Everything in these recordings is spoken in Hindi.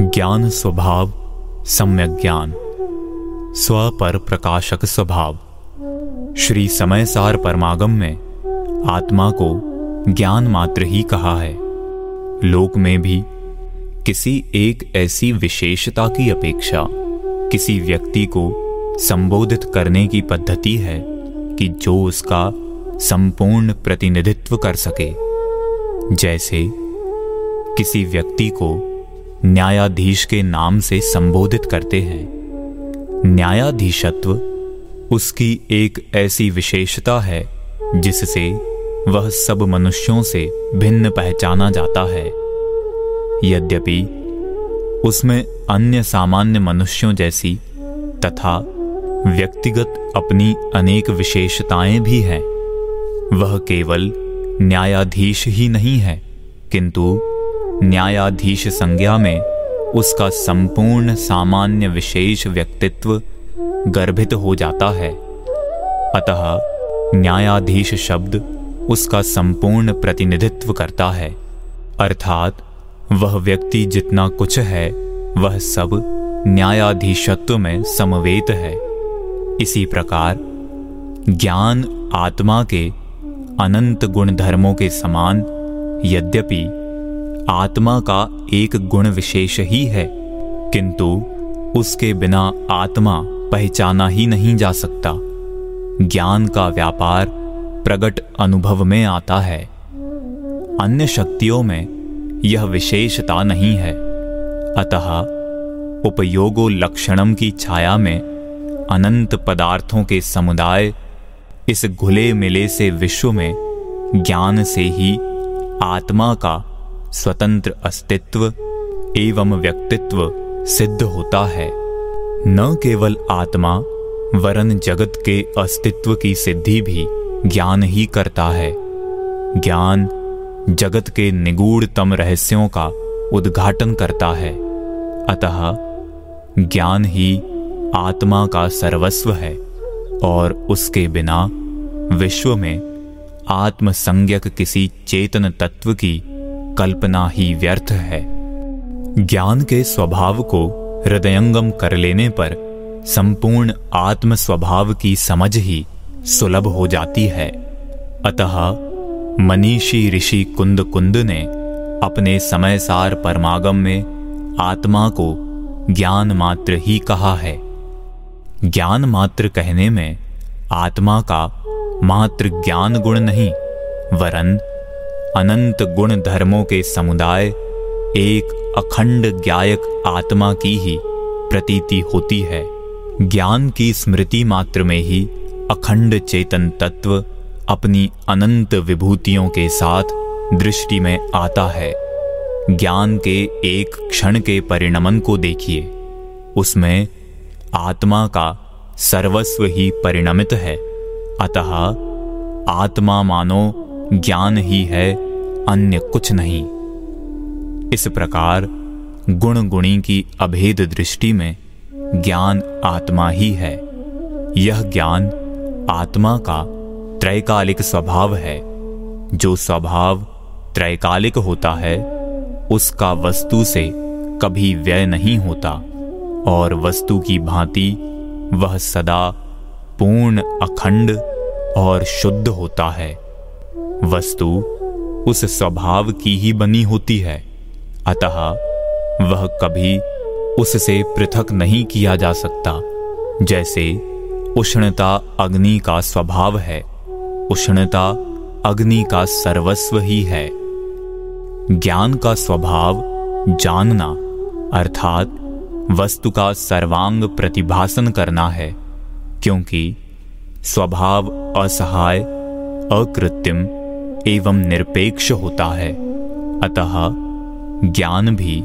ज्ञान स्वभाव, सम्यक ज्ञान। स्व पर प्रकाशक स्वभाव। श्री समय सार परमागम में आत्मा को ज्ञान मात्र ही कहा है। लोक में भी किसी एक ऐसी विशेषता की अपेक्षा किसी व्यक्ति को संबोधित करने की पद्धति है कि जो उसका संपूर्ण प्रतिनिधित्व कर सके। जैसे किसी व्यक्ति को न्यायाधीश के नाम से संबोधित करते हैं। न्यायाधीशत्व उसकी एक ऐसी विशेषता है, जिससे वह सब मनुष्यों से भिन्न पहचाना जाता है। यद्यपि उसमें अन्य सामान्य मनुष्यों जैसी तथा व्यक्तिगत अपनी अनेक विशेषताएँ भी हैं, वह केवल न्यायाधीश ही नहीं है, किंतु न्यायाधीश संज्ञा में उसका संपूर्ण सामान्य विशेष व्यक्तित्व गर्भित हो जाता है। अतः न्यायाधीश शब्द उसका संपूर्ण प्रतिनिधित्व करता है। अर्थात वह व्यक्ति जितना कुछ है, वह सब न्यायाधीशत्व में समवेत है। इसी प्रकार ज्ञान आत्मा के अनंत गुण धर्मों के समान यद्यपि आत्मा का एक गुण विशेष ही है, किंतु उसके बिना आत्मा पहचाना ही नहीं जा सकता। ज्ञान का व्यापार प्रगट अनुभव में आता है। अन्य शक्तियों में यह विशेषता नहीं है। अतः उपयोगो लक्षणम की छाया में अनंत पदार्थों के समुदाय इस घुले मिले से विश्व में ज्ञान से ही आत्मा का स्वतंत्र अस्तित्व एवं व्यक्तित्व सिद्ध होता है। न केवल आत्मा, वरन जगत के अस्तित्व की सिद्धि भी ज्ञान ही करता है। ज्ञान जगत के निगूढ़तम रहस्यों का उद्घाटन करता है। अतः ज्ञान ही आत्मा का सर्वस्व है और उसके बिना विश्व में आत्मसंज्ञक किसी चेतन तत्व की कल्पना ही व्यर्थ है। ज्ञान के स्वभाव को हृदयंगम कर लेने पर संपूर्ण आत्म स्वभाव की समझ ही सुलभ हो जाती है। अतः मनीषी ऋषि कुंद कुंद ने अपने समय सार परमागम में आत्मा को ज्ञान मात्र ही कहा है। ज्ञान मात्र कहने में आत्मा का मात्र ज्ञान गुण नहीं, वरन अनंत गुण धर्मों के समुदाय एक अखंड ज्ञायक आत्मा की ही प्रतीति होती है। ज्ञान की स्मृति मात्र में ही अखंड चेतन तत्व अपनी अनंत विभूतियों के साथ दृष्टि में आता है। ज्ञान के एक क्षण के परिणमन को देखिए। उसमें आत्मा का सर्वस्व ही परिणमित है। अतः आत्मा मानो ज्ञान ही है अन्य कुछ नहीं। इस प्रकार गुण गुणी की अभेद दृष्टि में ज्ञान आत्मा ही है। यह ज्ञान आत्मा का त्रैकालिक स्वभाव है। जो स्वभाव त्रैकालिक होता है, उसका वस्तु से कभी व्यय नहीं होता और वस्तु की भांति वह सदा पूर्ण अखंड और शुद्ध होता है। वस्तु उस स्वभाव की ही बनी होती है। अतः वह कभी उससे पृथक नहीं किया जा सकता। जैसे उष्णता अग्नि का स्वभाव है, उष्णता अग्नि का सर्वस्व ही है। ज्ञान का स्वभाव जानना, अर्थात वस्तु का सर्वांग प्रतिभासन करना है, क्योंकि स्वभाव असहाय, अकृत्रिम एवं निरपेक्ष होता है। अतः ज्ञान भी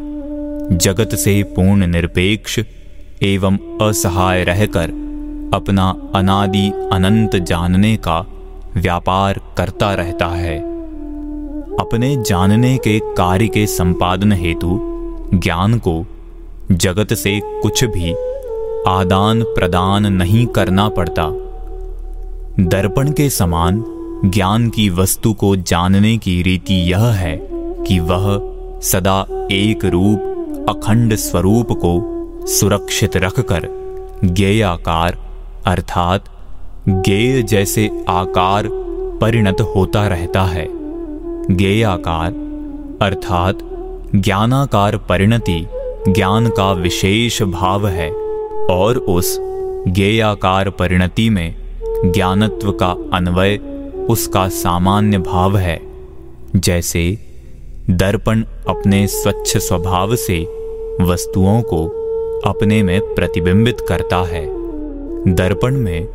जगत से पूर्ण निरपेक्ष एवं असहाय रहकर अपना अनादि अनंत जानने का व्यापार करता रहता है। अपने जानने के कार्य के संपादन हेतु ज्ञान को जगत से कुछ भी आदान प्रदान नहीं करना पड़ता। दर्पण के समान ज्ञान की वस्तु को जानने की रीति यह है कि वह सदा एक रूप, अखंड स्वरूप को सुरक्षित रखकर गेय आकार अर्थात गेय जैसे आकार परिणत होता रहता है। गेय आकार अर्थात ज्ञानाकार परिणति, ज्ञान का विशेष भाव है और उस गेयाकार परिणति में ज्ञानत्व का अन्वय उसका सामान्य भाव है। जैसे, दर्पण अपने स्वच्छ स्वभाव से वस्तुओं को अपने में प्रतिबिंबित करता है। दर्पण में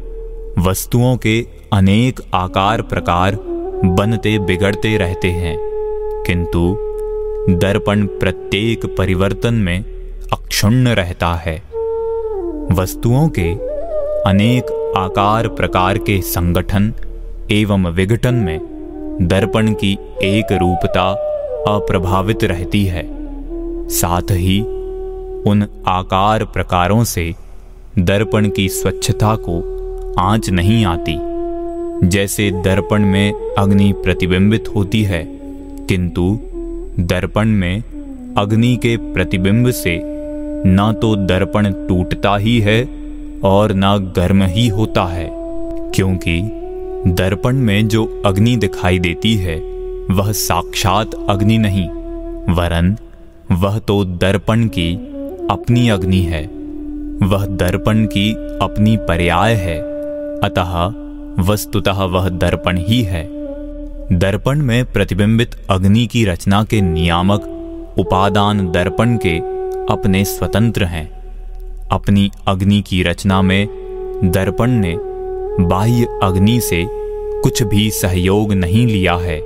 वस्तुओं के अनेक आकार प्रकार बनते बिगड़ते रहते हैं, किंतु दर्पण प्रत्येक परिवर्तन में अक्षुण्ण रहता है। वस्तुओं के अनेक आकार प्रकार के संगठन एवं विघटन में दर्पण की एक रूपता अप्रभावित रहती है। साथ ही उन आकार प्रकारों से दर्पण की स्वच्छता को आँच नहीं आती। जैसे दर्पण में अग्नि प्रतिबिंबित होती है, किंतु दर्पण में अग्नि के प्रतिबिंब से न तो दर्पण टूटता ही है और न गर्म ही होता है, क्योंकि दर्पण में जो अग्नि दिखाई देती है, वह साक्षात अग्नि नहीं, वरन वह तो दर्पण की अपनी अग्नि है। वह दर्पण की अपनी पर्याय है, अतः वस्तुतः वह दर्पण ही है। दर्पण में प्रतिबिंबित अग्नि की रचना के नियामक उपादान दर्पण के अपने स्वतंत्र हैं। अपनी अग्नि की रचना में दर्पण ने बाह्य अग्नि से कुछ भी सहयोग नहीं लिया है।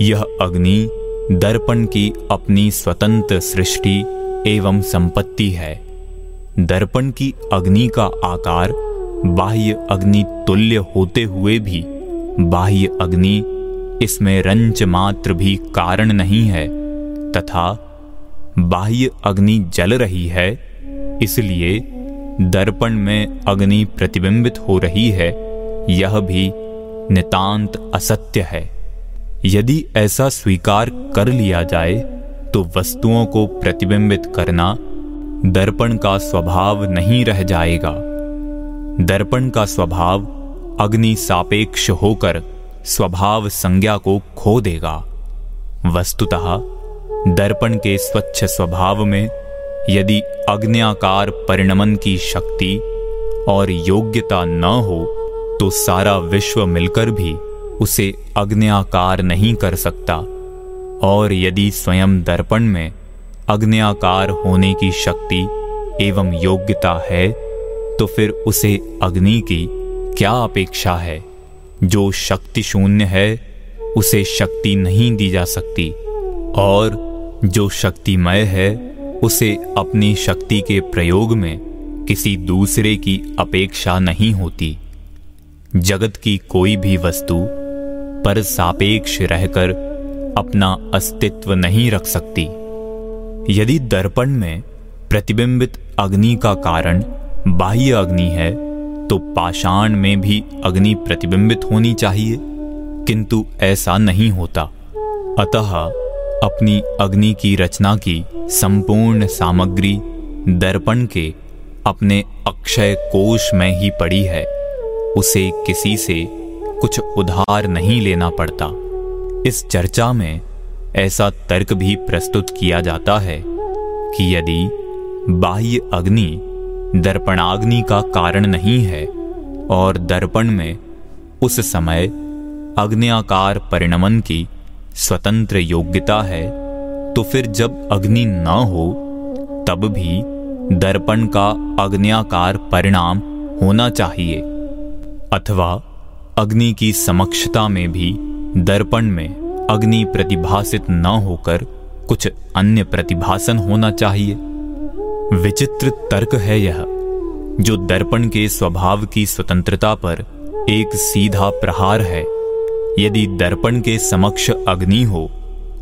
यह अग्नि दर्पण की अपनी स्वतंत्र सृष्टि एवं संपत्ति है। दर्पण की अग्नि का आकार बाह्य अग्नि तुल्य होते हुए भी बाह्य अग्नि इसमें रंच मात्र भी कारण नहीं है, तथा बाह्य अग्नि जल रही है, इसलिए दर्पण में अग्नि प्रतिबिंबित हो रही है, यह भी नितांत असत्य है। यदि ऐसा स्वीकार कर लिया जाए तो वस्तुओं को प्रतिबिंबित करना दर्पण का स्वभाव नहीं रह जाएगा। दर्पण का स्वभाव अग्नि सापेक्ष होकर स्वभाव संज्ञा को खो देगा। वस्तुतः दर्पण के स्वच्छ स्वभाव में यदि अग्न्याकार परिणमन की शक्ति और योग्यता न हो तो सारा विश्व मिलकर भी उसे अग्न्याकार नहीं कर सकता। और यदि स्वयं दर्पण में अग्न्याकार होने की शक्ति एवं योग्यता है तो फिर उसे अग्नि की क्या अपेक्षा है? जो शक्ति शून्य है, उसे शक्ति नहीं दी जा सकती। और जो शक्तिमय है उसे अपनी शक्ति के प्रयोग में किसी दूसरे की अपेक्षा नहीं होती। जगत की कोई भी वस्तु पर सापेक्ष रहकर अपना अस्तित्व नहीं रख सकती। यदि दर्पण में प्रतिबिंबित अग्नि का कारण बाह्य अग्नि है तो पाषाण में भी अग्नि प्रतिबिंबित होनी चाहिए, किंतु ऐसा नहीं होता। अतः अपनी अग्नि की रचना की संपूर्ण सामग्री दर्पण के अपने अक्षय कोश में ही पड़ी है। उसे किसी से कुछ उधार नहीं लेना पड़ता। इस चर्चा में ऐसा तर्क भी प्रस्तुत किया जाता है कि यदि बाह्य अग्नि दर्पणाग्नि का कारण नहीं है और दर्पण में उस समय अग्नियाकार परिणमन की स्वतंत्र योग्यता है तो फिर जब अग्नि न हो, तब भी दर्पण का अग्न्याकार परिणाम होना चाहिए। अथवा अग्नि की समक्षता में भी दर्पण में अग्नि प्रतिभासित न होकर कुछ अन्य प्रतिभासन होना चाहिए। विचित्र तर्क है यह, जो दर्पण के स्वभाव की स्वतंत्रता पर एक सीधा प्रहार है। यदि दर्पण के समक्ष अग्नि हो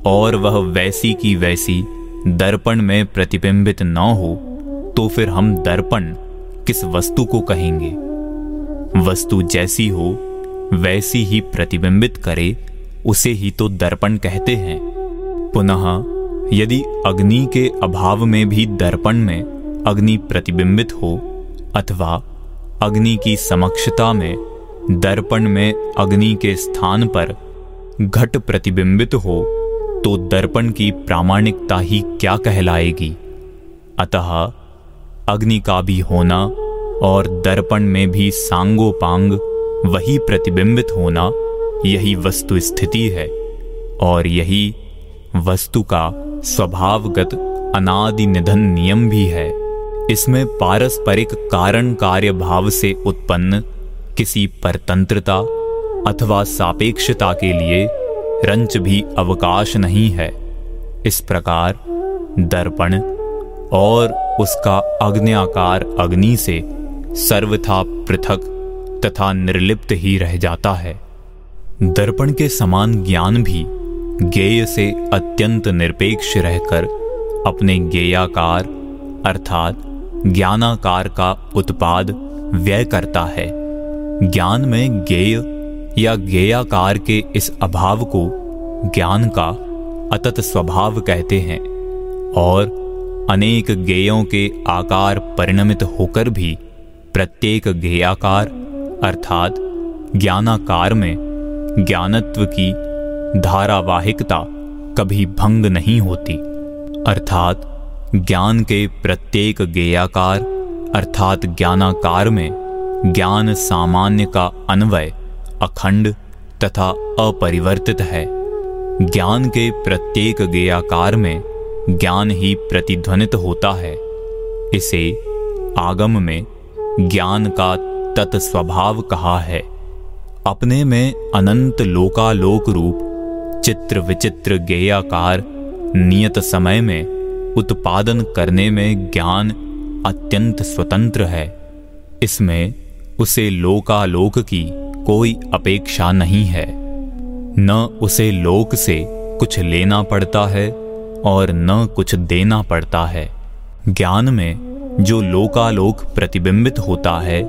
और वह वैसी की वैसी दर्पण में प्रतिबिंबित न हो तो फिर हम दर्पण किस वस्तु को कहेंगे? वस्तु जैसी हो, वैसी ही प्रतिबिंबित करे, उसे ही तो दर्पण कहते हैं। पुनः, यदि अग्नि के अभाव में भी दर्पण में अग्नि प्रतिबिंबित हो, अथवा अग्नि की समक्षता में दर्पण में अग्नि के स्थान पर घट प्रतिबिंबित हो तो दर्पण की प्रामाणिकता ही क्या कहलाएगी? अतः अग्नि का भी होना और दर्पण में भी सांगोपांग वही प्रतिबिंबित होना यही वस्तु स्थिति है और यही वस्तु का स्वभावगत अनादि निधन नियम भी है। इसमें पारस्परिक कारण कार्य भाव से उत्पन्न किसी परतंत्रता अथवा सापेक्षता के लिए रंच भी अवकाश नहीं है। इस प्रकार दर्पण और उसका अग्नियाकार अग्नि से सर्वथा पृथक तथा निर्लिप्त ही रह जाता है। दर्पण के समान ज्ञान भी गेय से अत्यंत निरपेक्ष रहकर अपने गेयाकार अर्थात ज्ञानाकार का उत्पाद व्यय करता है। ज्ञान में ज्ञेय या ज्ञेयाकार के इस अभाव को ज्ञान का अतत स्वभाव कहते हैं और अनेक ज्ञेयों के आकार परिणमित होकर भी प्रत्येक ज्ञेयाकार अर्थात ज्ञानाकार में ज्ञानत्व की धारावाहिकता कभी भंग नहीं होती। अर्थात ज्ञान के प्रत्येक ज्ञेयाकार अर्थात ज्ञानाकार में ज्ञान सामान्य का अन्वय अखंड तथा अपरिवर्तित है। ज्ञान के प्रत्येक गेयाकार में ज्ञान ही प्रतिध्वनित होता है। इसे आगम में ज्ञान का तत्स्वभाव कहा है। अपने में अनंत लोकालोक रूप, चित्र विचित्र गेयाकार, नियत समय में उत्पादन करने में ज्ञान अत्यंत स्वतंत्र है। इसमें उसे लोकालोक की कोई अपेक्षा नहीं है। न उसे लोक से कुछ लेना पड़ता है और न कुछ देना पड़ता है। ज्ञान में जो लोकालोक प्रतिबिंबित होता है,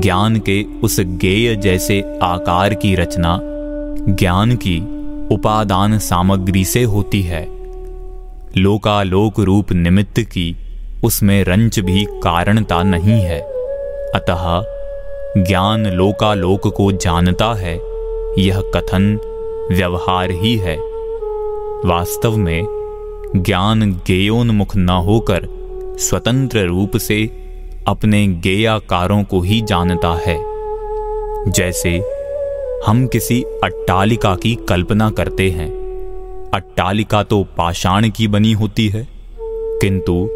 ज्ञान के उस गेय जैसे आकार की रचना, ज्ञान की उपादान सामग्री से होती है। लोकालोक रूप निमित्त की उसमें रंच भी कारणता नहीं है। अतः ज्ञान लोकालोक को जानता है, यह कथन व्यवहार ही है। वास्तव में, ज्ञान गेयोन्मुख न होकर स्वतंत्र रूप से अपने गेयाकारों को ही जानता है। जैसे, हम किसी अट्टालिका की कल्पना करते हैं। अट्टालिका तो पाषाण की बनी होती है, किंतु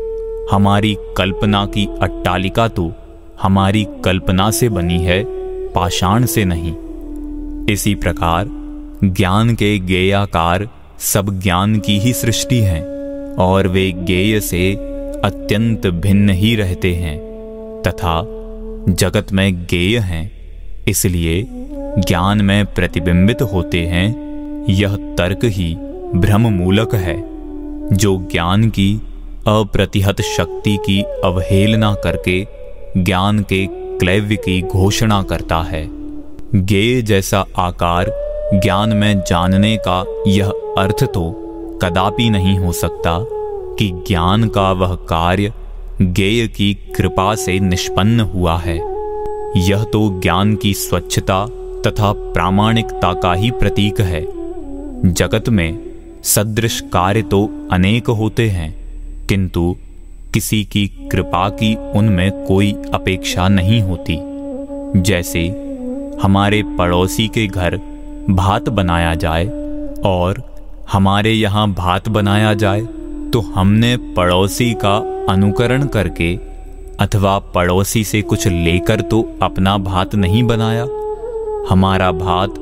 हमारी कल्पना की अट्टालिका तो हमारी कल्पना से बनी है, पाषाण से नहीं। इसी प्रकार, ज्ञान के गेयाकार सब ज्ञान की ही सृष्टि हैं, और वे गेय से अत्यंत भिन्न ही रहते हैं, तथा जगत में गेय हैं, इसलिए ज्ञान में प्रतिबिंबित होते हैं, यह तर्क ही भ्रम मूलक है, जो ज्ञान की अप्रतिहत शक्ति की अवहेलना करके ज्ञान के क्लैव्य की घोषणा करता है। गेय जैसा आकार ज्ञान में जानने का यह अर्थ तो कदापि नहीं हो सकता कि ज्ञान का वह कार्य गेय की कृपा से निष्पन्न हुआ है। यह तो ज्ञान की स्वच्छता तथा प्रामाणिकता का ही प्रतीक है। जगत में सदृश कार्य तो अनेक होते हैं, किंतु किसी की कृपा की उनमें कोई अपेक्षा नहीं होती। जैसे हमारे पड़ोसी के घर भात बनाया जाए और हमारे यहाँ भात बनाया जाए तो हमने पड़ोसी का अनुकरण करके अथवा पड़ोसी से कुछ लेकर तो अपना भात नहीं बनाया। हमारा भात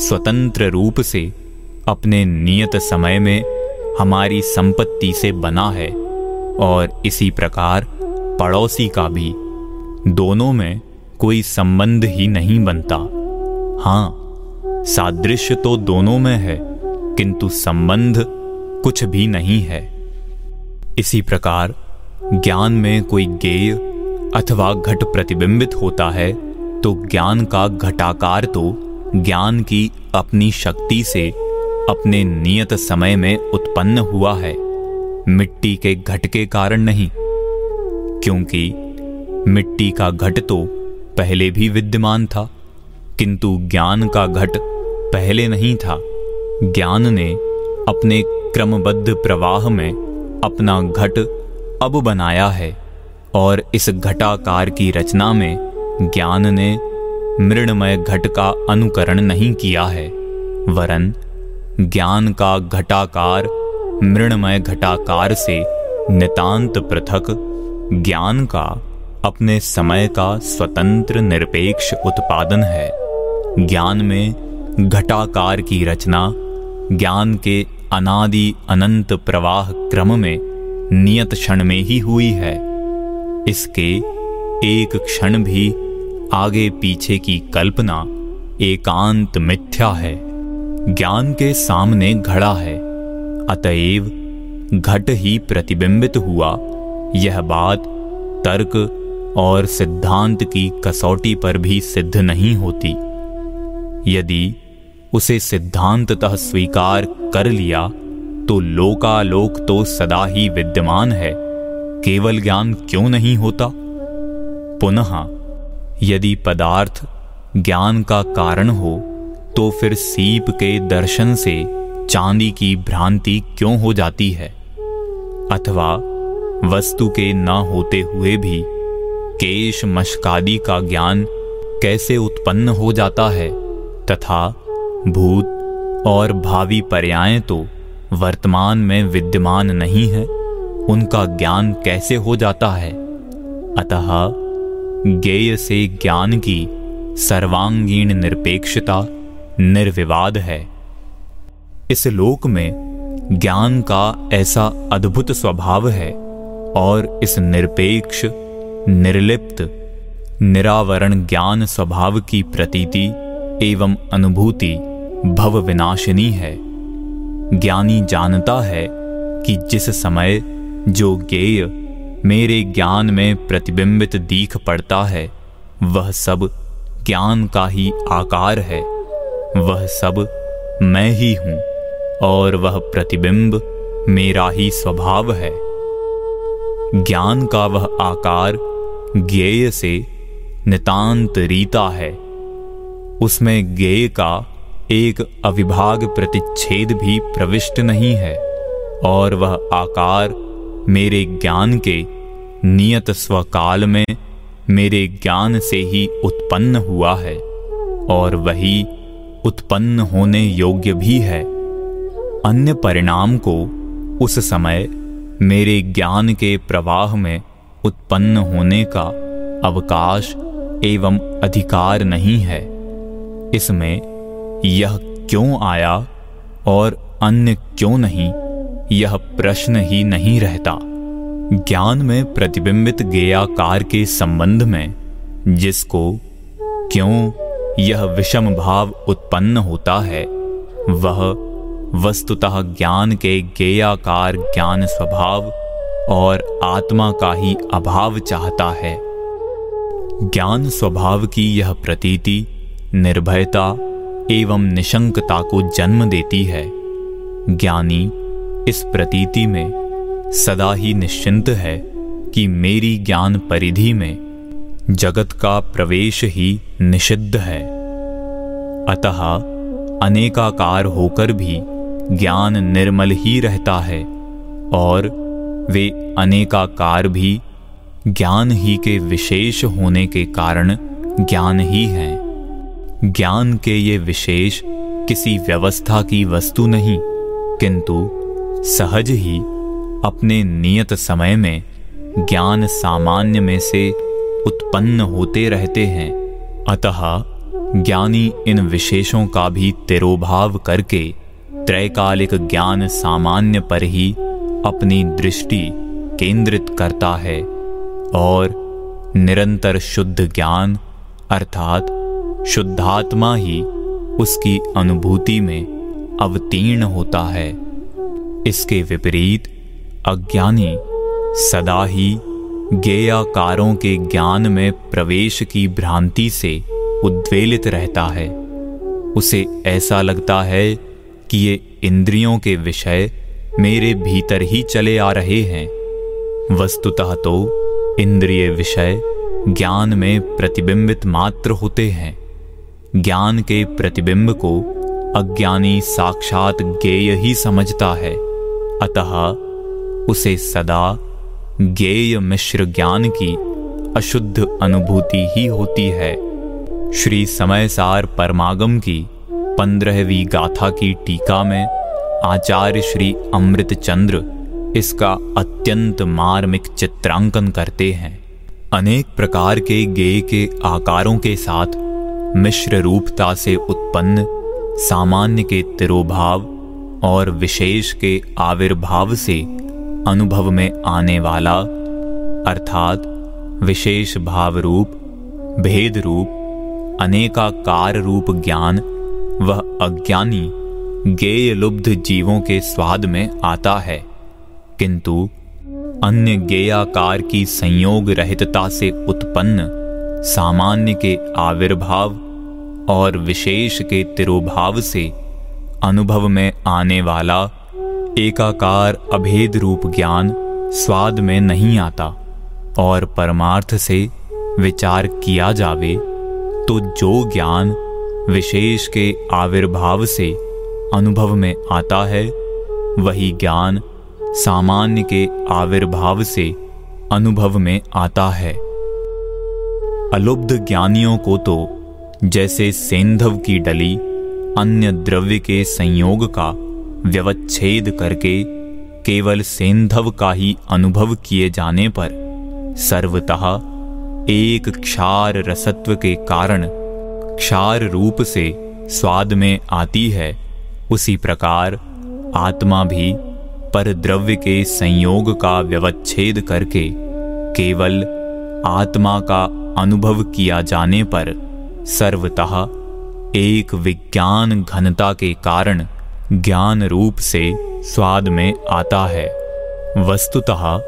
स्वतंत्र रूप से अपने नियत समय में हमारी संपत्ति से बना है। और इसी प्रकार पड़ोसी का भी। दोनों में कोई संबंध ही नहीं बनता। हाँ सादृश्य तो दोनों में है, किंतु संबंध कुछ भी नहीं है। इसी प्रकार ज्ञान में कोई गेय अथवा घट प्रतिबिंबित होता है तो ज्ञान का घटाकार तो ज्ञान की अपनी शक्ति से अपने नियत समय में उत्पन्न हुआ है। मिट्टी के घट के कारण नहीं, क्योंकि मिट्टी का घट तो पहले भी विद्यमान था, किंतु ज्ञान का घट पहले नहीं था। ज्ञान ने अपने क्रमबद्ध प्रवाह में अपना घट अब बनाया है, और इस घटाकार की रचना में ज्ञान ने मृणमय घट का अनुकरण नहीं किया है, वरन ज्ञान का घटाकार मृणमय घटाकार से नितांत पृथक ज्ञान का, अपने समय का स्वतंत्र निरपेक्ष उत्पादन है। ज्ञान में घटाकार की रचना, ज्ञान के अनादि अनंत प्रवाह क्रम में नियत क्षण में ही हुई है। इसके एक क्षण भी आगे पीछे की कल्पना एकांत मिथ्या है। ज्ञान के सामने घड़ा है। अतएव घट ही प्रतिबिंबित हुआ। यह बात तर्क और सिद्धांत की कसौटी पर भी सिद्ध नहीं होती। यदि उसे सिद्धांततः स्वीकार कर लिया तो लोकालोक तो सदा ही विद्यमान है, केवल ज्ञान क्यों नहीं होता? पुनः यदि पदार्थ ज्ञान का कारण हो तो फिर सीप के दर्शन से चांदी की भ्रांति क्यों हो जाती है? अथवा वस्तु के न होते हुए भी केश मशकादी का ज्ञान कैसे उत्पन्न हो जाता है? तथा भूत और भावी पर्याय तो वर्तमान में विद्यमान नहीं है, उनका ज्ञान कैसे हो जाता है? अतः ज्ञेय से ज्ञान की सर्वांगीण निरपेक्षता निर्विवाद है। इस लोक में ज्ञान का ऐसा अद्भुत स्वभाव है और इस निरपेक्ष, निर्लिप्त, निरावरण ज्ञान स्वभाव की प्रतीति एवं अनुभूति भव विनाशिनी है। ज्ञानी जानता है कि जिस समय जो ज्ञेय मेरे ज्ञान में प्रतिबिंबित दीख पड़ता है, वह सब ज्ञान का ही आकार है, वह सब मैं ही हूँ। और वह प्रतिबिंब मेरा ही स्वभाव है। ज्ञान का वह आकार ज्ञेय से नितांत रीता है। उसमें ज्ञेय का एक अविभाग प्रतिच्छेद भी प्रविष्ट नहीं है, और वह आकार मेरे ज्ञान के नियत स्वकाल में मेरे ज्ञान से ही उत्पन्न हुआ है, और वही उत्पन्न होने योग्य भी है। अन्य परिणाम को उस समय मेरे ज्ञान के प्रवाह में उत्पन्न होने का अवकाश एवं अधिकार नहीं है। इसमें यह क्यों आया और अन्य क्यों नहीं, यह प्रश्न ही नहीं रहता। ज्ञान में प्रतिबिंबित गेयाकार के संबंध में जिसको क्यों यह विषम भाव उत्पन्न होता है, वह वस्तुतः ज्ञान के गेयाकार ज्ञान स्वभाव और आत्मा का ही अभाव चाहता है। ज्ञान स्वभाव की यह प्रतीति निर्भयता एवं निशंकता को जन्म देती है। ज्ञानी इस प्रतीति में सदा ही निश्चिंत है कि मेरी ज्ञान परिधि में जगत का प्रवेश ही निषिद्ध है। अतः अनेकाकार होकर भी ज्ञान निर्मल ही रहता है और वे अनेकाकार भी ज्ञान ही के विशेष होने के कारण ज्ञान ही हैं। ज्ञान के ये विशेष किसी व्यवस्था की वस्तु नहीं, किंतु सहज ही अपने नियत समय में ज्ञान सामान्य में से उत्पन्न होते रहते हैं। अतः ज्ञानी इन विशेषों का भी तिरोभाव करके त्रैकालिक ज्ञान सामान्य पर ही अपनी दृष्टि केंद्रित करता है और निरंतर शुद्ध ज्ञान, अर्थात शुद्धात्मा ही उसकी अनुभूति में अवतीर्ण होता है। इसके विपरीत अज्ञानी सदा ही ज्ञेयाकारों के ज्ञान में प्रवेश की भ्रांति से उद्वेलित रहता है। उसे ऐसा लगता है ये इंद्रियों के विषय मेरे भीतर ही चले आ रहे हैं। वस्तुतः तो इंद्रिय विषय ज्ञान में प्रतिबिंबित मात्र होते हैं। ज्ञान के प्रतिबिंब को अज्ञानी साक्षात गेय ही समझता है। अतः उसे सदा गेय मिश्र ज्ञान की अशुद्ध अनुभूति ही होती है। श्री समयसार परमागम की पंद्रहवीं गाथा की टीका में आचार्य श्री अमृत चंद्र इसका अत्यंत मार्मिक चित्रांकन करते हैं। अनेक प्रकार के गेय के आकारों के साथ मिश्र रूपता से उत्पन्न, सामान्य के तिरोभाव और विशेष के आविर्भाव से अनुभव में आने वाला, अर्थात विशेष भाव रूप भेद रूप अनेकाकार रूप ज्ञान वह अज्ञानी गेय लुब्ध जीवों के स्वाद में आता है। किंतु अन्य गेयाकार की संयोग रहितता से उत्पन्न, सामान्य के आविर्भाव और विशेष के तिरुभाव से अनुभव में आने वाला एकाकार अभेद रूप ज्ञान स्वाद में नहीं आता और परमार्थ से विचार किया जावे तो जो ज्ञान विशेष के आविर्भाव से अनुभव में आता है। वही ज्ञान सामान्य के आविर्भाव से अनुभव में आता है। अलुब्ध ज्ञानियों को तो जैसे सेंधव की डली अन्य द्रव्य के संयोग का व्यवच्छेद करके केवल सेंधव का ही अनुभव किए जाने पर सर्वतः एक क्षार रसत्व के कारण क्षार रूप से स्वाद में आती है, उसी प्रकार आत्मा भी पर द्रव्य के संयोग का व्यवच्छेद करके केवल आत्मा का अनुभव किया जाने पर सर्वतः एक विज्ञान घनता के कारण ज्ञान रूप से स्वाद में आता है। वस्तुतः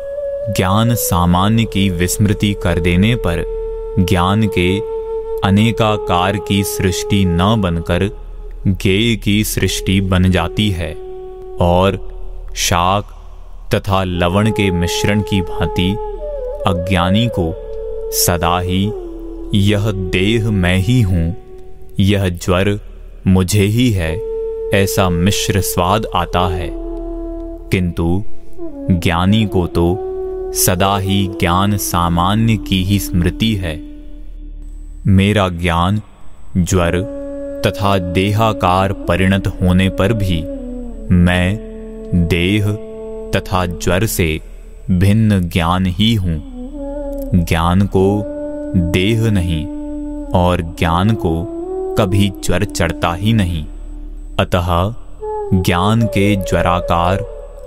ज्ञान सामान्य की विस्मृति कर देने पर ज्ञान के अनेकाकार की सृष्टि न बनकर गेय की सृष्टि बन जाती है और शाक तथा लवण के मिश्रण की भांति अज्ञानी को सदा ही यह देह मैं ही हूँ, यह ज्वर मुझे ही है, ऐसा मिश्र स्वाद आता है। किंतु ज्ञानी को तो सदा ही ज्ञान सामान्य की ही स्मृति है। मेरा ज्ञान, ज्वर तथा देहाकार परिणत होने पर भी मैं देह तथा ज्वर से भिन्न ज्ञान ही हूँ। ज्ञान को देह नहीं और ज्ञान को कभी ज्वर चढ़ता ही नहीं। अतः ज्ञान के ज्वराकार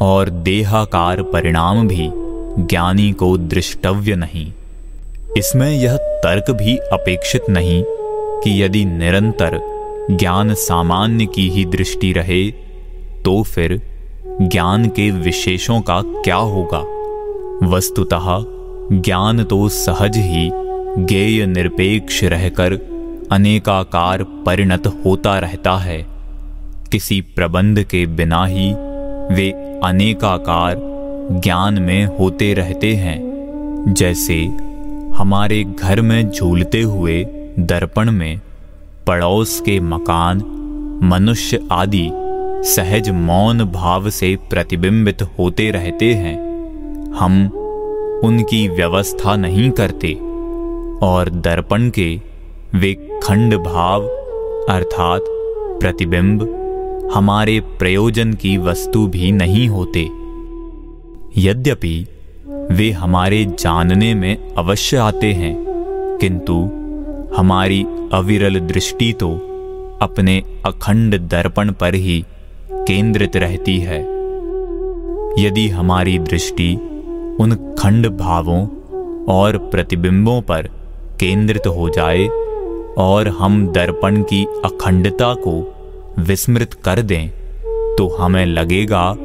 और देहाकार परिणाम भी ज्ञानी को दृष्टव्य नहीं। इसमें यह तर्क भी अपेक्षित नहीं कि यदि निरंतर ज्ञान सामान्य की ही दृष्टि रहे तो फिर ज्ञान के विशेषों का क्या होगा? वस्तुतः ज्ञान तो सहज ही गेय निरपेक्ष रहकर अनेकाकार परिणत होता रहता है। किसी प्रबंध के बिना ही वे अनेकाकार ज्ञान में होते रहते हैं, जैसे हमारे घर में झूलते हुए दर्पण में पड़ोस के मकान, मनुष्य आदि सहज मौन भाव से प्रतिबिंबित होते रहते हैं। हम उनकी व्यवस्था नहीं करते और दर्पण के वे खंड भाव अर्थात प्रतिबिंब हमारे प्रयोजन की वस्तु भी नहीं होते। यद्यपि वे हमारे जानने में अवश्य आते हैं। किंतु हमारी अविरल दृष्टि तो अपने अखंड दर्पण पर ही केंद्रित रहती है। यदि हमारी दृष्टि उन खंड भावों और प्रतिबिंबों पर केंद्रित हो जाए और हम दर्पण की अखंडता को विस्मृत कर दें तो हमें लगेगा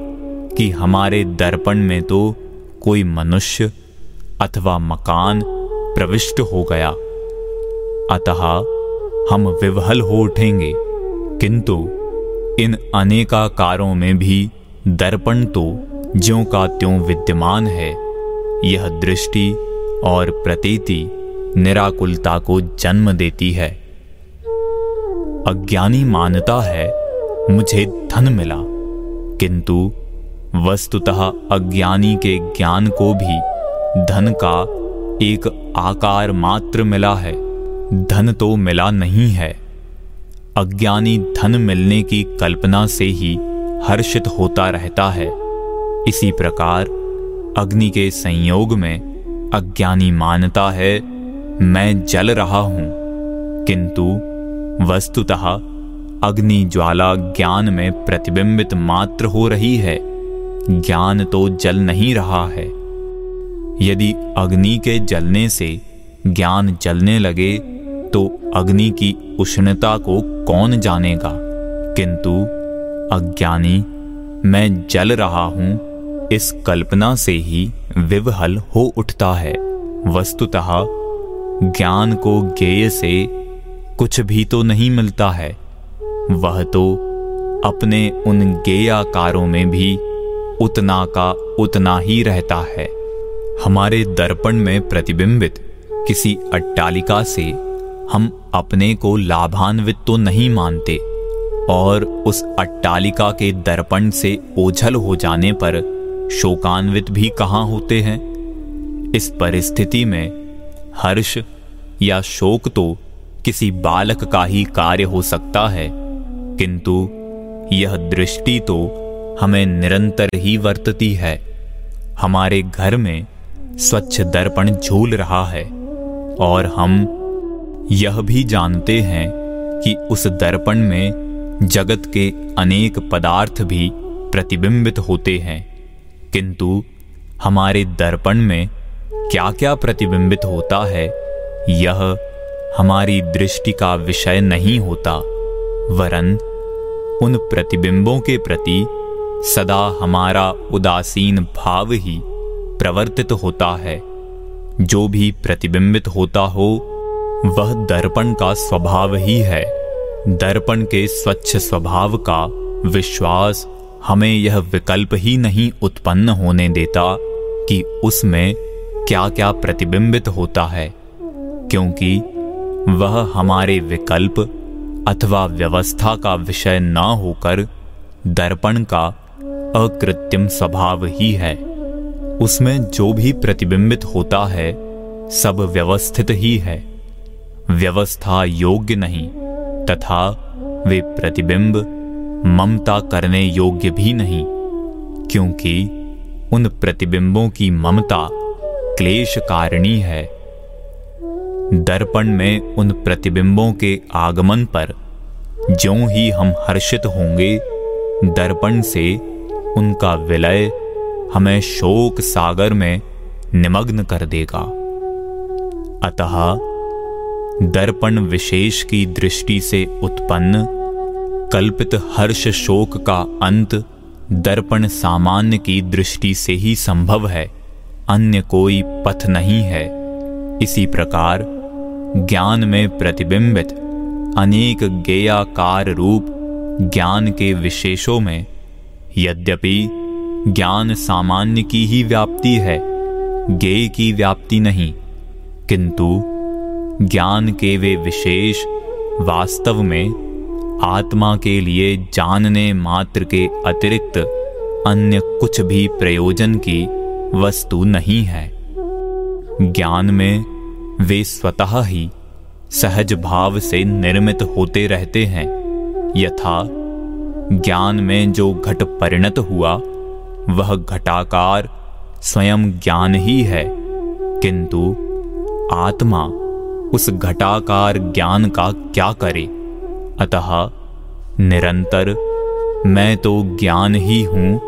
कि हमारे दर्पण में तो कोई मनुष्य अथवा मकान प्रविष्ट हो गया। अतः हम विवहल हो उठेंगे, किंतु इन अनेकाकारों में भी दर्पण तो ज्यों का त्यों विद्यमान है। यह दृष्टि और प्रतीति निराकुलता को जन्म देती है। अज्ञानी मानता है, मुझे धन मिला, किंतु वस्तुतः अज्ञानी के ज्ञान को भी धन का एक आकार मात्र मिला है। धन तो मिला नहीं है। अज्ञानी धन मिलने की कल्पना से ही हर्षित होता रहता है। इसी प्रकार अग्नि के संयोग में अज्ञानी मानता है, मैं जल रहा हूँ। किंतु वस्तुतः अग्नि ज्वाला ज्ञान में प्रतिबिंबित मात्र हो रही है। ज्ञान तो जल नहीं रहा है। यदि अग्नि के जलने से ज्ञान जलने लगे तो अग्नि की उष्णता को कौन जानेगा? किंतु, अज्ञानी, मैं जल रहा हूँ, इस कल्पना से ही विवहल हो उठता है। वस्तुतः, ज्ञान को ज्ञेय से कुछ भी तो नहीं मिलता है। वह तो अपने उन गेयाकारों में भी उतना का उतना ही रहता है। हमारे दर्पण में प्रतिबिंबित किसी अट्टालिका से हम अपने को लाभान्वित तो नहीं मानते और उस अट्टालिका के दर्पण से ओझल हो जाने पर शोकान्वित भी कहाँ होते हैं? इस परिस्थिति में हर्ष या शोक तो किसी बालक का ही कार्य हो सकता है, किंतु यह दृष्टि तो हमें निरंतर ही वर्तती है। हमारे घर में स्वच्छ दर्पण झूल रहा है और हम यह भी जानते हैं कि उस दर्पण में जगत के अनेक पदार्थ भी प्रतिबिंबित होते हैं। किंतु हमारे दर्पण में क्या क्या प्रतिबिंबित होता है, यह हमारी दृष्टि का विषय नहीं होता, वरन उन प्रतिबिंबों के प्रति सदा हमारा उदासीन भाव ही प्रवर्तित होता है। जो भी प्रतिबिंबित होता हो, वह दर्पण का स्वभाव ही है। दर्पण के स्वच्छ स्वभाव का विश्वास हमें यह विकल्प ही नहीं उत्पन्न होने देता कि उसमें क्या क्या प्रतिबिंबित होता है, क्योंकि वह हमारे विकल्प अथवा व्यवस्था का विषय न होकर दर्पण का अकृत्रिम स्वभाव ही है। उसमें जो भी प्रतिबिंबित होता है, सब व्यवस्थित ही है। व्यवस्था योग्य नहीं, तथा वे प्रतिबिंब ममता करने योग्य भी नहीं, क्योंकि उन प्रतिबिंबों की ममता क्लेश कारिणी है। दर्पण में उन प्रतिबिंबों के आगमन पर ज्यों ही हम हर्षित होंगे, दर्पण से उनका विलय हमें शोक सागर में निमग्न कर देगा। अतः दर्पण विशेष की दृष्टि से उत्पन्न, कल्पित हर्ष शोक का अंत दर्पण सामान्य की दृष्टि से ही संभव है, अन्य कोई पथ नहीं है। इसी प्रकार ज्ञान में प्रतिबिंबित अनेक गेयाकार रूप ज्ञान के विशेषों में यद्यपि ज्ञान सामान्य की ही व्याप्ति है गेय की व्याप्ति नहीं, किंतु ज्ञान के वे विशेष वास्तव में आत्मा के लिए जानने मात्र के अतिरिक्त अन्य कुछ भी प्रयोजन की वस्तु नहीं है। ज्ञान में वे स्वतः ही सहज भाव से निर्मित होते रहते हैं, यथा ज्ञान में जो घट परिणत हुआ, वह घटाकार स्वयं ज्ञान ही है। किंतु आत्मा उस घटाकार ज्ञान का क्या करे? अतः निरंतर मैं तो ज्ञान ही हूँ,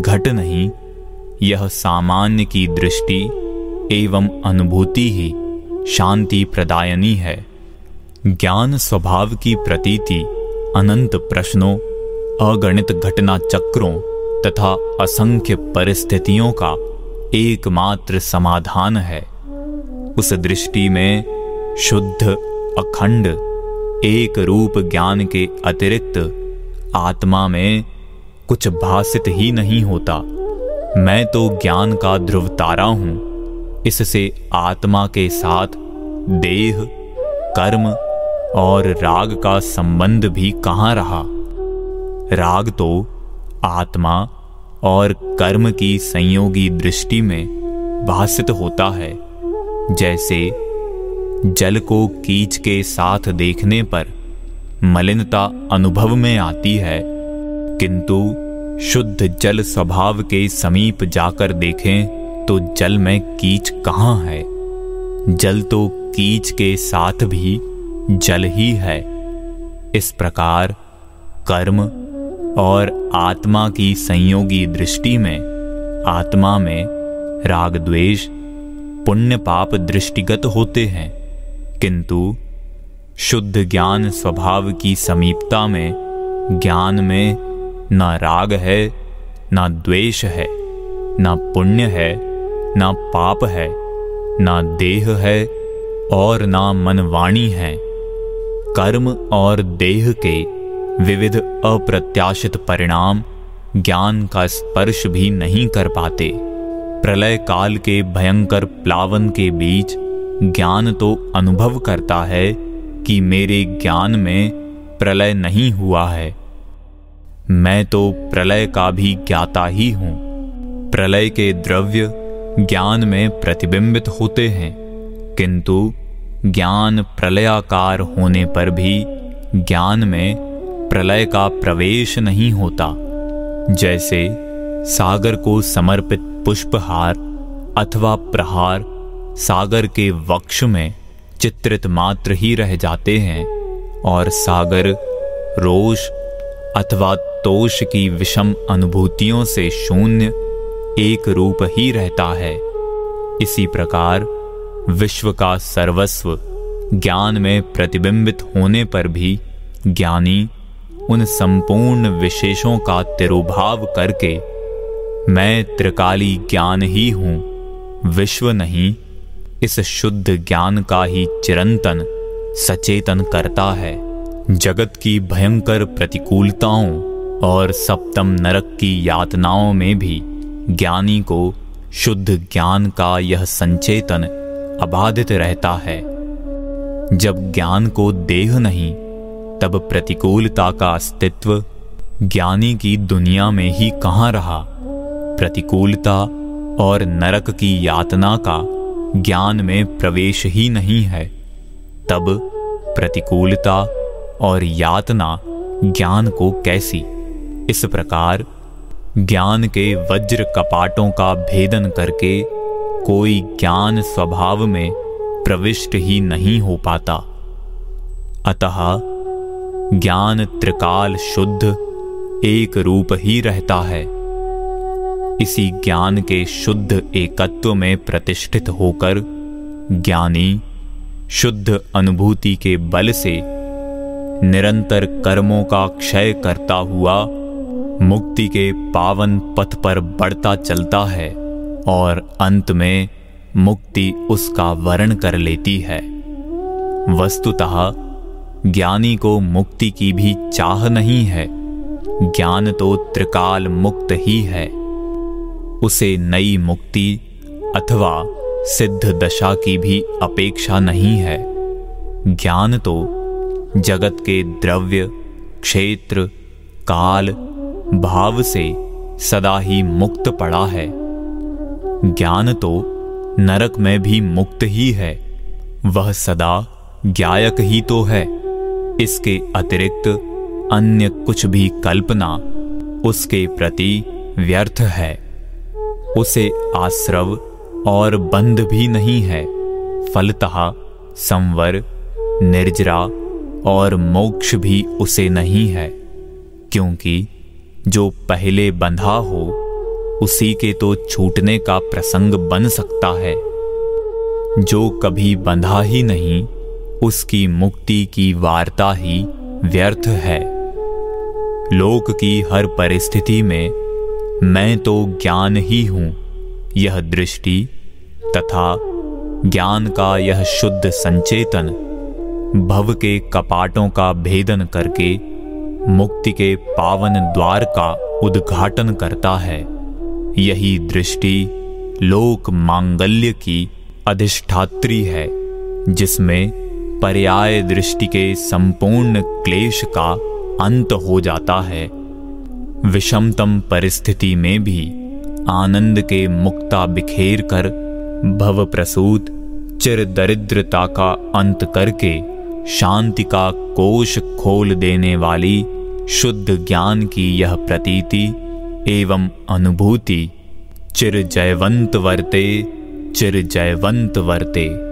घट नहीं, यह सामान्य की दृष्टि एवं अनुभूति ही शांति प्रदायनी है। ज्ञान स्वभाव की प्रतीति अनंत प्रश्नों अगणित घटना चक्रों तथा असंख्य परिस्थितियों का एकमात्र समाधान है। उस दृष्टि में शुद्ध, अखंड, एक रूप ज्ञान के अतिरिक्त आत्मा में कुछ भाषित ही नहीं होता। मैं तो ज्ञान का ध्रुव तारा हूँ। इससे आत्मा के साथ देह, कर्म और राग का संबंध भी कहाँ रहा? राग तो आत्मा और कर्म की संयोगी दृष्टि में भाषित होता है, जैसे जल को कीच के साथ देखने पर मलिनता अनुभव में आती है, किंतु शुद्ध जल स्वभाव के समीप जाकर देखें तो जल में कीच कहाँ है? जल तो कीच के साथ भी जल ही है। इस प्रकार कर्म और आत्मा की संयोगी दृष्टि में, आत्मा में राग द्वेष, पुण्य पाप दृष्टिगत होते हैं। किंतु शुद्ध ज्ञान स्वभाव की समीपता में ज्ञान में न राग है, न द्वेष है, न पुण्य है, न पाप है, न देह है और न मनवाणी है। कर्म और देह के विविध अप्रत्याशित परिणाम ज्ञान का स्पर्श भी नहीं कर पाते। प्रलय काल के भयंकर प्लावन के बीच ज्ञान तो अनुभव करता है कि मेरे ज्ञान में प्रलय नहीं हुआ है। मैं तो प्रलय का भी ज्ञाता ही हूँ। प्रलय के द्रव्य ज्ञान में प्रतिबिंबित होते हैं, किंतु ज्ञान प्रलयाकार होने पर भी ज्ञान में प्रलय का प्रवेश नहीं होता। जैसे सागर को समर्पित पुष्पहार अथवा प्रहार सागर के वक्ष में चित्रित मात्र ही रह जाते हैं और सागर रोष अथवा तोष की विषम अनुभूतियों से शून्य एक रूप ही रहता है। इसी प्रकार विश्व का सर्वस्व ज्ञान में प्रतिबिंबित होने पर भी ज्ञानी उन संपूर्ण विशेषों का तिरुभाव करके मैं त्रिकाली ज्ञान ही हूँ, विश्व नहीं, इस शुद्ध ज्ञान का ही चिरंतन, सचेतन करता है। जगत की भयंकर प्रतिकूलताओं और सप्तम नरक की यातनाओं में भी ज्ञानी को शुद्ध ज्ञान का यह संचेतन अबाधित रहता है। जब ज्ञान को देह नहीं तब प्रतिकूलता का अस्तित्व ज्ञानी की दुनिया में ही कहाँ रहा? प्रतिकूलता और नरक की यातना का ज्ञान में प्रवेश ही नहीं है। तब प्रतिकूलता और यातना ज्ञान को कैसी? इस प्रकार ज्ञान के वज्र कपाटों का भेदन करके कोई ज्ञान स्वभाव में प्रविष्ट ही नहीं हो पाता। अतः ज्ञान त्रिकाल शुद्ध एक रूप ही रहता है। इसी ज्ञान के शुद्ध एकत्व में प्रतिष्ठित होकर ज्ञानी शुद्ध अनुभूति के बल से निरंतर कर्मों का क्षय करता हुआ मुक्ति के पावन पथ पर बढ़ता चलता है और अंत में मुक्ति उसका वर्ण कर लेती है। वस्तुतः ज्ञानी को मुक्ति की भी चाह नहीं है। ज्ञान तो त्रिकाल मुक्त ही है। उसे नई मुक्ति अथवा सिद्ध दशा की भी अपेक्षा नहीं है। ज्ञान तो जगत के द्रव्य, क्षेत्र, काल, भाव से सदा ही मुक्त पड़ा है। ज्ञान तो नरक में भी मुक्त ही है। वह सदा ज्ञायक ही तो है। इसके अतिरिक्त अन्य कुछ भी कल्पना उसके प्रति व्यर्थ है। उसे आश्रव और बंध भी नहीं है। फलतः संवर, निर्जरा और मोक्ष भी उसे नहीं है, क्योंकि जो पहले बंधा हो, उसी के तो छूटने का प्रसंग बन सकता है। जो कभी बंधा ही नहीं उसकी मुक्ति की वार्ता ही व्यर्थ है। लोक की हर परिस्थिति में मैं तो ज्ञान ही हूँ, यह दृष्टि तथा ज्ञान का यह शुद्ध संचेतन, भव के कपाटों का भेदन करके मुक्ति के पावन द्वार का उद्घाटन करता है। यही दृष्टि लोक मांगल्य की अधिष्ठात्री है, जिसमें पर्याय दृष्टि के संपूर्ण क्लेश का अंत हो जाता है। विषमतम परिस्थिति में भी आनंद के मुक्ता बिखेर कर भव प्रसूत चिर दरिद्रता का अंत करके शांति का कोश खोल देने वाली शुद्ध ज्ञान की यह प्रतीति एवं अनुभूति चिर जयवंत वर्ते चिर जयवंत वर्ते।